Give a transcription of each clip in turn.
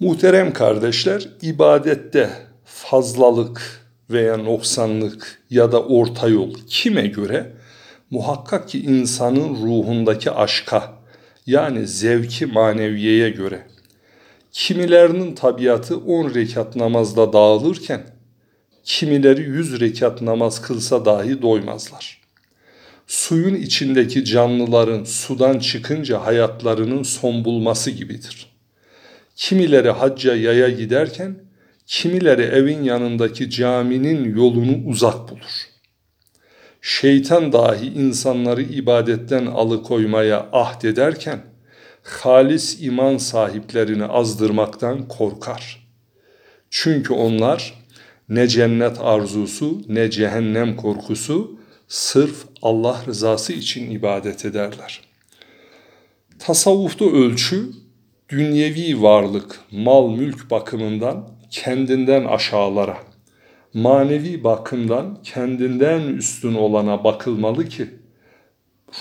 Muhterem kardeşler, ibadette fazlalık veya noksanlık ya da orta yol kime göre? Muhakkak ki insanın ruhundaki aşka yani zevki maneviyeye göre. Kimilerinin tabiatı 10 rekat namazda dağılırken kimileri 100 rekat namaz kılsa dahi doymazlar. Suyun içindeki canlıların sudan çıkınca hayatlarının son bulması gibidir. Kimileri hacca yaya giderken kimileri evin yanındaki caminin yolunu uzak bulur. Şeytan dahi insanları ibadetten alıkoymaya ahd ederken halis iman sahiplerini azdırmaktan korkar. Çünkü onlar ne cennet arzusu ne cehennem korkusu sırf Allah rızası için ibadet ederler. Tasavvufta ölçü dünyevi varlık, mal mülk bakımından kendinden aşağılara, manevi bakımdan kendinden üstün olana bakılmalı ki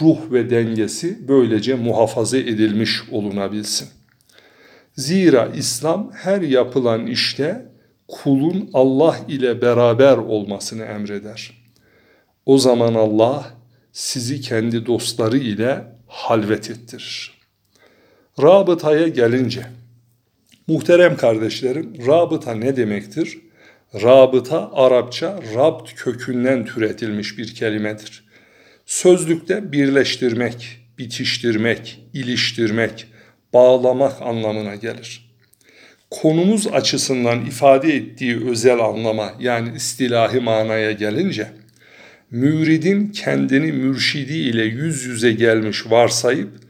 ruh ve dengesi böylece muhafaza edilmiş olunabilsin. Zira İslam her yapılan işte kulun Allah ile beraber olmasını emreder. O zaman Allah sizi kendi dostları ile halvet ettirir. Rabıtaya gelince, muhterem kardeşlerim, rabıta ne demektir? Rabıta Arapça rabt kökünden türetilmiş bir kelimedir. Sözlükte birleştirmek, bitiştirmek, iliştirmek, bağlamak anlamına gelir. Konumuz açısından ifade ettiği özel anlama yani istilahi manaya gelince, müridin kendini mürşidi ile yüz yüze gelmiş varsayıp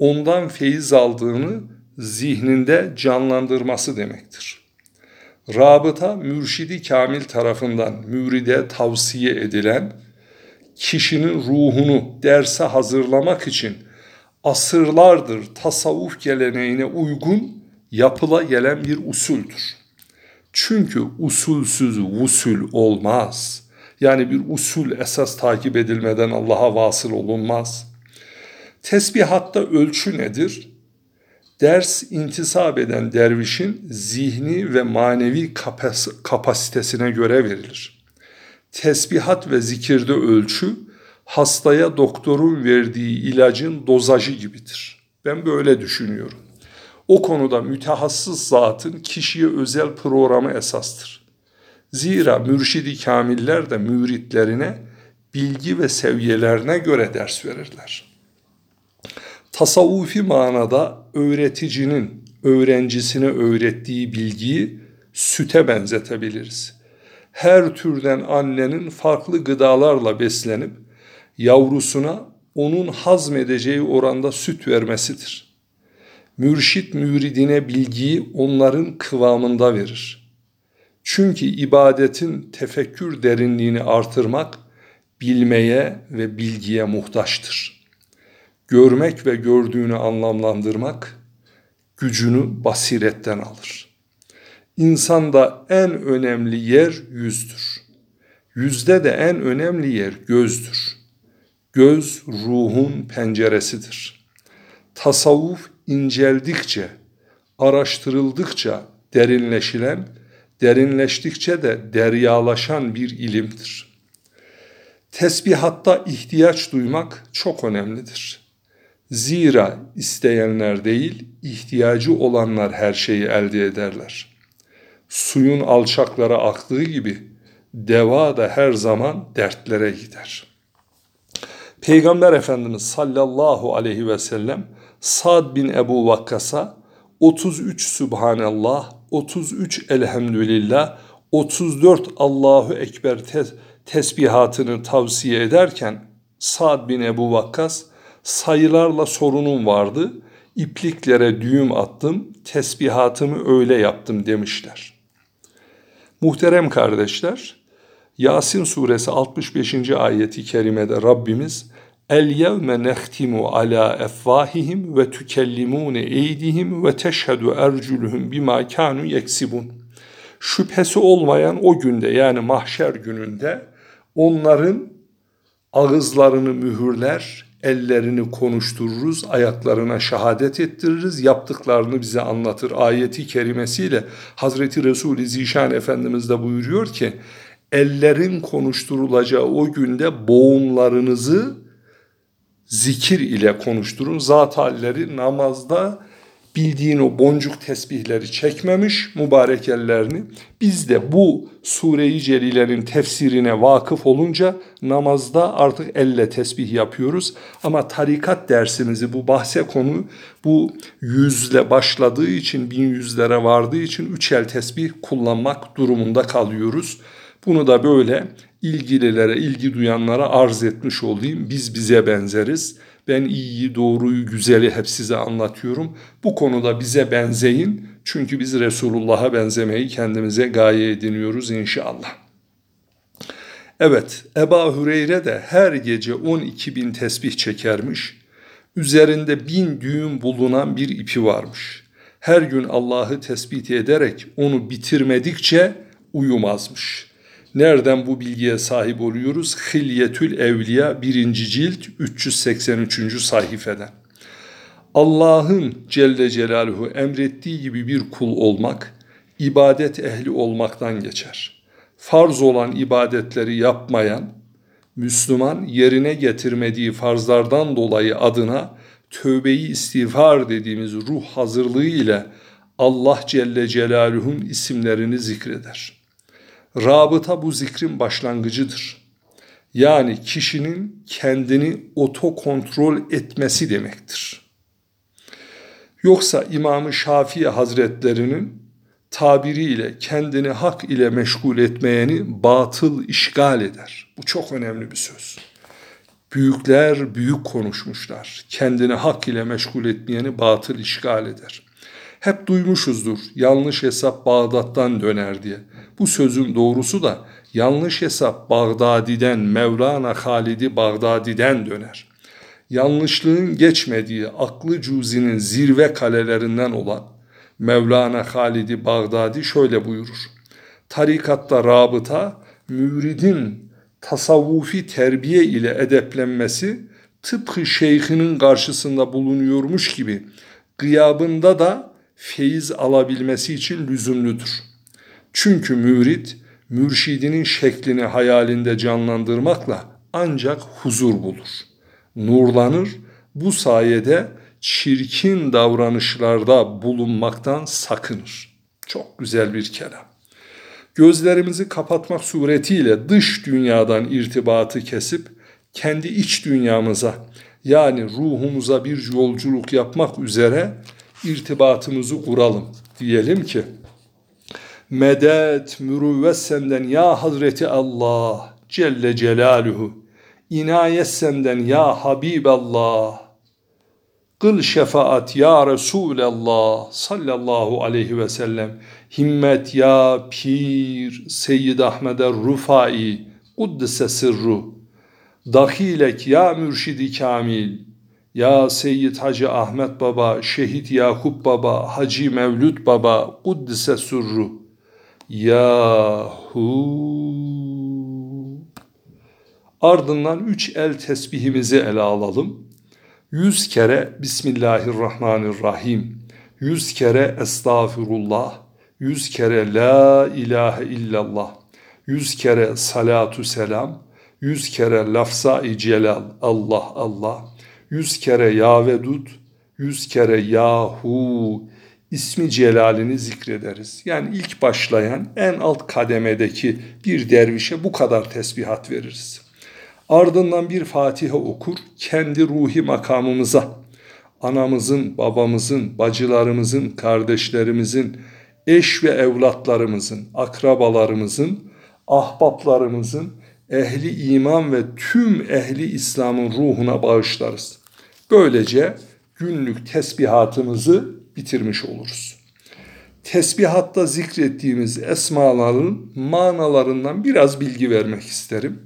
ondan feyiz aldığını zihninde canlandırması demektir. Rabıta mürşidi kamil tarafından müride tavsiye edilen kişinin ruhunu derse hazırlamak için asırlardır tasavvuf geleneğine uygun yapıla gelen bir usuldür. Çünkü usulsüz usul olmaz. Yani bir usul esas takip edilmeden Allah'a vasıl olunmaz. Tesbihatta ölçü nedir? Ders intisap eden dervişin zihni ve manevi kapas kapasitesine göre verilir. Tesbihat ve zikirde ölçü hastaya doktorun verdiği ilacın dozajı gibidir. Ben böyle düşünüyorum. O konuda mütehassıs zatın kişiye özel programı esastır. Zira mürşidi kamiller de müritlerine bilgi ve seviyelerine göre ders verirler. Tasavvufi manada öğreticinin öğrencisine öğrettiği bilgiyi süte benzetebiliriz. Her türden annenin farklı gıdalarla beslenip yavrusuna onun hazmedeceği oranda süt vermesidir. Mürşit müridine bilgiyi onların kıvamında verir. Çünkü ibadetin tefekkür derinliğini artırmak bilmeye ve bilgiye muhtaçtır. Görmek ve gördüğünü anlamlandırmak gücünü basiretten alır. İnsanda en önemli yer yüzdür. Yüzde de en önemli yer gözdür. Göz ruhun penceresidir. Tasavvuf inceldikçe, araştırıldıkça derinleşilen, derinleştikçe de deryalaşan bir ilimdir. Tesbihatta ihtiyaç duymak çok önemlidir. Zira isteyenler değil, ihtiyacı olanlar her şeyi elde ederler. Suyun alçaklara aktığı gibi deva da her zaman dertlere gider.'' Peygamber Efendimiz sallallahu aleyhi ve sellem Sad bin Ebu Vakkas'a 33 Subhanallah, 33 Elhamdülillah, 34 Allahu Ekber te tesbihatını tavsiye ederken Sad bin Ebu Vakkas sayılarla sorunum vardı. İpliklere düğüm attım, tesbihatımı öyle yaptım demişler. Muhterem kardeşler, Yasin suresi 65. ayeti kerimede Rabbimiz El yevme nehtimu ala efvahihim ve tükellimune eydihim ve teşhedü erculuhum bima kanu yeksibun. Şüphesi olmayan o günde yani mahşer gününde onların ağızlarını mühürler, ellerini konuştururuz, ayaklarına şehadet ettiririz, yaptıklarını bize anlatır. Ayeti kerimesiyle Hazreti Resul-i Zişan Efendimiz de buyuruyor ki, ellerin konuşturulacağı o günde boğumlarınızı zikir ile konuşturun. Zat halleri namazda bildiğin o boncuk tesbihleri çekmemiş mübarek ellerini. Biz de bu Sure-i Celile'nin tefsirine vakıf olunca namazda artık elle tesbih yapıyoruz. Ama tarikat dersimizi bu bahse konu bu yüzle başladığı için bin yüzlere vardığı için üç el tesbih kullanmak durumunda kalıyoruz. Bunu da böyle ilgililere, ilgi duyanlara arz etmiş olayım. Biz bize benzeriz. Ben iyiyi, doğruyu, güzeli hep size anlatıyorum. Bu konuda bize benzeyin. Çünkü biz Resulullah'a benzemeyi kendimize gaye ediniyoruz inşallah. Evet, Eba Hüreyre de her gece 12 bin tesbih çekermiş. Üzerinde bin düğüm bulunan bir ipi varmış. Her gün Allah'ı tespit ederek onu bitirmedikçe uyumazmış.'' Nereden bu bilgiye sahip oluyoruz? Hilyetül Evliya 1. cilt 383. sayfeden. Allah'ın Celle Celaluhu emrettiği gibi bir kul olmak, ibadet ehli olmaktan geçer. Farz olan ibadetleri yapmayan, Müslüman yerine getirmediği farzlardan dolayı adına tövbeyi istiğfar dediğimiz ruh hazırlığı ile Allah Celle Celaluhu'nun isimlerini zikreder.'' Rabıta bu zikrin başlangıcıdır. Yani kişinin kendini otokontrol etmesi demektir. Yoksa İmam-ı Şafii Hazretlerinin tabiriyle kendini hak ile meşgul etmeyeni batıl işgal eder. Bu çok önemli bir söz. Büyükler büyük konuşmuşlar. Kendini hak ile meşgul etmeyeni batıl işgal eder. Hep duymuşuzdur yanlış hesap Bağdat'tan döner diye. Bu sözün doğrusu da yanlış hesap Bağdadi'den, Mevlana Halidi Bağdadi'den döner. Yanlışlığın geçmediği aklı cuzinin zirve kalelerinden olan Mevlana Halidi Bağdadi şöyle buyurur. Tarikatta rabıta, müridin tasavvufi terbiye ile edeplenmesi tıpkı şeyhinin karşısında bulunuyormuş gibi gıyabında da feyiz alabilmesi için lüzumludur.'' Çünkü mürit mürşidinin şeklini hayalinde canlandırmakla ancak huzur bulur. Nurlanır, bu sayede çirkin davranışlarda bulunmaktan sakınır. Çok güzel bir kelam. Gözlerimizi kapatmak suretiyle dış dünyadan irtibatı kesip kendi iç dünyamıza yani ruhumuza bir yolculuk yapmak üzere irtibatımızı kuralım. Diyelim ki medet mürüvvet senden ya Hazreti Allah Celle Celaluhu. İnayet senden ya Habiballah. Kıl şefaat ya Resulallah sallallahu aleyhi ve sellem. Himmet ya Pir Seyyid Ahmed Rufai Kuddise sırru. Dahilek ya Mürşidi Kamil. Ya Seyyid Hacı Ahmet Baba, Şehit Yakup Baba, Hacı Mevlüt Baba, Kuddise sürru. Yahu. Ardından üç el tesbihimizi ele alalım. Yüz kere Bismillahirrahmanirrahim. Yüz kere Estağfirullah. Yüz kere La ilahe illallah. Yüz kere salatu selam. Yüz kere lafza-i celal Allah Allah. Yüz kere ya vedud. Yüz kere yahu ismi celalini zikrederiz. Yani ilk başlayan en alt kademedeki bir dervişe bu kadar tesbihat veririz. Ardından bir Fatiha okur, kendi ruhi makamımıza, anamızın, babamızın, bacılarımızın, kardeşlerimizin, eş ve evlatlarımızın, akrabalarımızın, ahbaplarımızın, ehli iman ve tüm ehli İslam'ın ruhuna bağışlarız. Böylece günlük tesbihatımızı bitirmiş oluruz. Tesbihatta zikrettiğimiz esmaların manalarından biraz bilgi vermek isterim.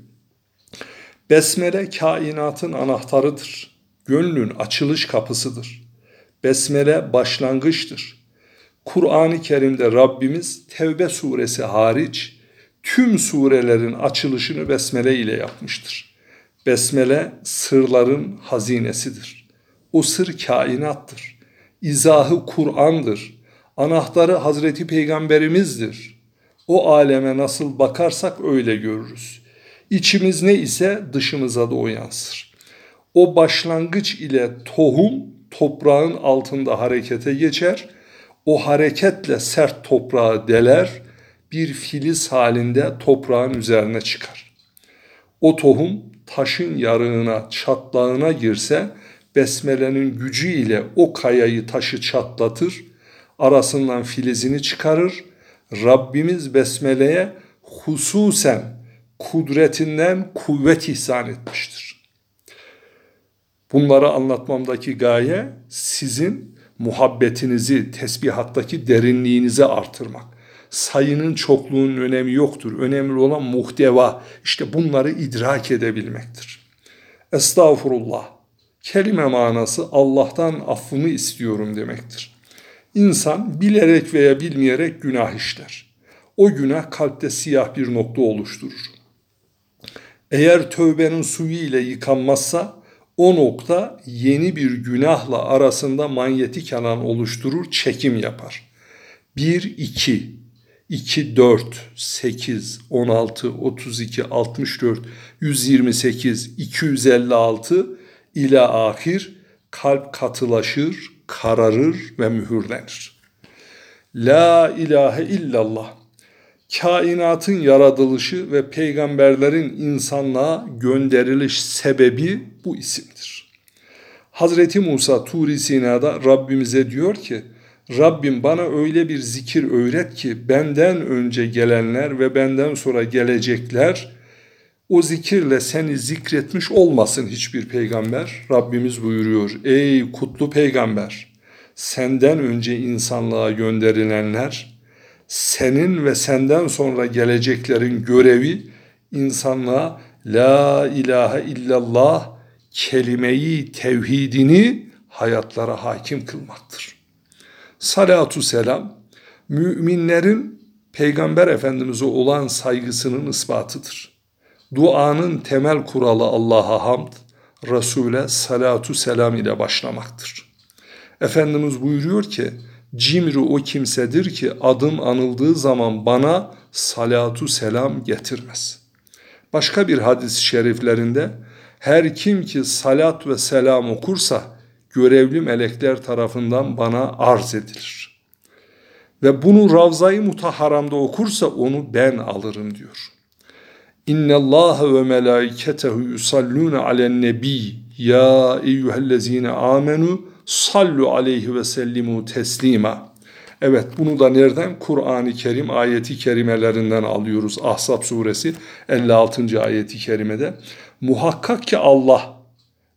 Besmele kainatın anahtarıdır. Gönlün açılış kapısıdır. Besmele başlangıçtır. Kur'an-ı Kerim'de Rabbimiz Tevbe suresi hariç tüm surelerin açılışını besmele ile yapmıştır. Besmele sırların hazinesidir. O sır kainattır. İzahı Kur'an'dır. Anahtarı Hazreti Peygamberimizdir. O aleme nasıl bakarsak öyle görürüz. İçimiz ne ise dışımıza da o yansır. O başlangıç ile tohum toprağın altında harekete geçer. O hareketle sert toprağı deler, bir filiz halinde toprağın üzerine çıkar. O tohum taşın yarığına, çatlağına girse besmelenin gücüyle o kayayı taşı çatlatır, arasından filizini çıkarır. Rabbimiz besmeleye hususen kudretinden kuvvet ihsan etmiştir. Bunları anlatmamdaki gaye sizin muhabbetinizi, tesbihattaki derinliğinizi artırmak. Sayının çokluğunun önemi yoktur. Önemli olan muhteva. İşte bunları idrak edebilmektir. Estağfurullah. Kelime manası Allah'tan affını istiyorum demektir. İnsan bilerek veya bilmeyerek günah işler. O günah kalpte siyah bir nokta oluşturur. Eğer tövbenin suyu ile yıkanmazsa o nokta yeni bir günahla arasında manyetik alan oluşturur, çekim yapar. 1 2 2 4 8 16 32 64 128 256 ila ahir kalp katılaşır, kararır ve mühürlenir. La ilahe illallah kainatın yaratılışı ve peygamberlerin insanlığa gönderiliş sebebi bu isimdir. Hazreti Musa Turi Sina'da Rabbimize diyor ki, Rabbim bana öyle bir zikir öğret ki benden önce gelenler ve benden sonra gelecekler o zikirle seni zikretmiş olmasın hiçbir peygamber. Rabbimiz buyuruyor, ey kutlu peygamber, senden önce insanlığa gönderilenler senin ve senden sonra geleceklerin görevi insanlığa la ilahe illallah kelimeyi tevhidini hayatlara hakim kılmaktır. Salatu selam müminlerin peygamber efendimize olan saygısının ispatıdır. Duanın temel kuralı Allah'a hamd, Resul'e salatu selam ile başlamaktır. Efendimiz buyuruyor ki Cimri o kimsedir ki adım anıldığı zaman bana salatu selam getirmez. Başka bir hadis-i şeriflerinde her kim ki salat ve selam okursa görevli melekler tarafından bana arz edilir. Ve bunu Ravza-i Mutaharam'da okursa onu ben alırım diyor. İnne Allah ve melaiketehu yusalluna alen nebi ya eyyühellezine amenu sallu aleyhi ve sellimu teslima. Evet bunu da nereden? Kur'an-ı Kerim ayeti kerimelerinden alıyoruz. Ahzab suresi 56. ayeti kerimede. Muhakkak ki Allah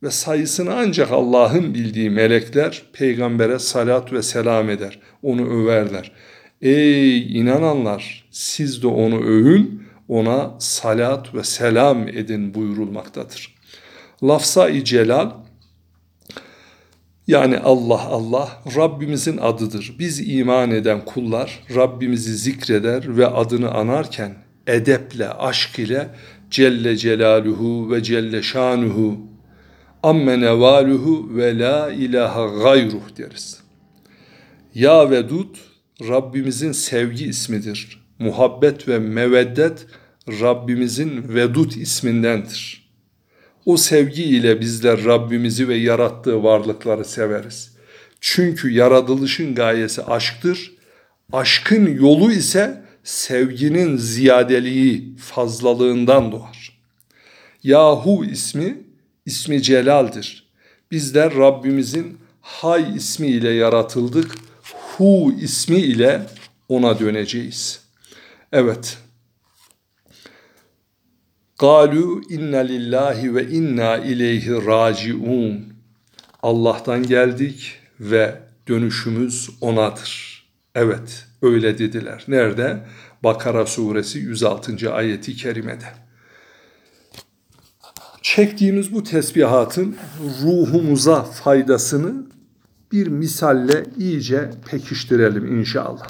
ve sayısını ancak Allah'ın bildiği melekler peygambere salat ve selam eder. Onu överler. Ey inananlar siz de onu övün, ona salat ve selam edin buyurulmaktadır. Lafza-i Celal yani Allah Allah Rabbimizin adıdır. Biz iman eden kullar Rabbimizi zikreder ve adını anarken edeple, aşk ile Celle Celaluhu ve Celle Şanuhu amme nevaluhu ve la ilahe gayruh deriz. Ya Vedud Rabbimizin sevgi ismidir. Muhabbet ve meveddet Rabbimizin Vedud ismindendir. O sevgi ile bizler Rabbimizi ve yarattığı varlıkları severiz. Çünkü yaratılışın gayesi aşktır. Aşkın yolu ise sevginin ziyadeliği, fazlalığından doğar. Yahu ismi, ismi celaldir. Bizler Rabbimizin Hay ismi ile yaratıldık. Hu ismi ile ona döneceğiz. Evet, Galu inna lillahi ve inna ileyhi raciun. Allah'tan geldik ve dönüşümüz onadır. Evet, öyle dediler. Nerede? Bakara suresi 106. ayeti kerimede. Çektiğimiz bu tesbihatın ruhumuza faydasını bir misalle iyice pekiştirelim inşallah.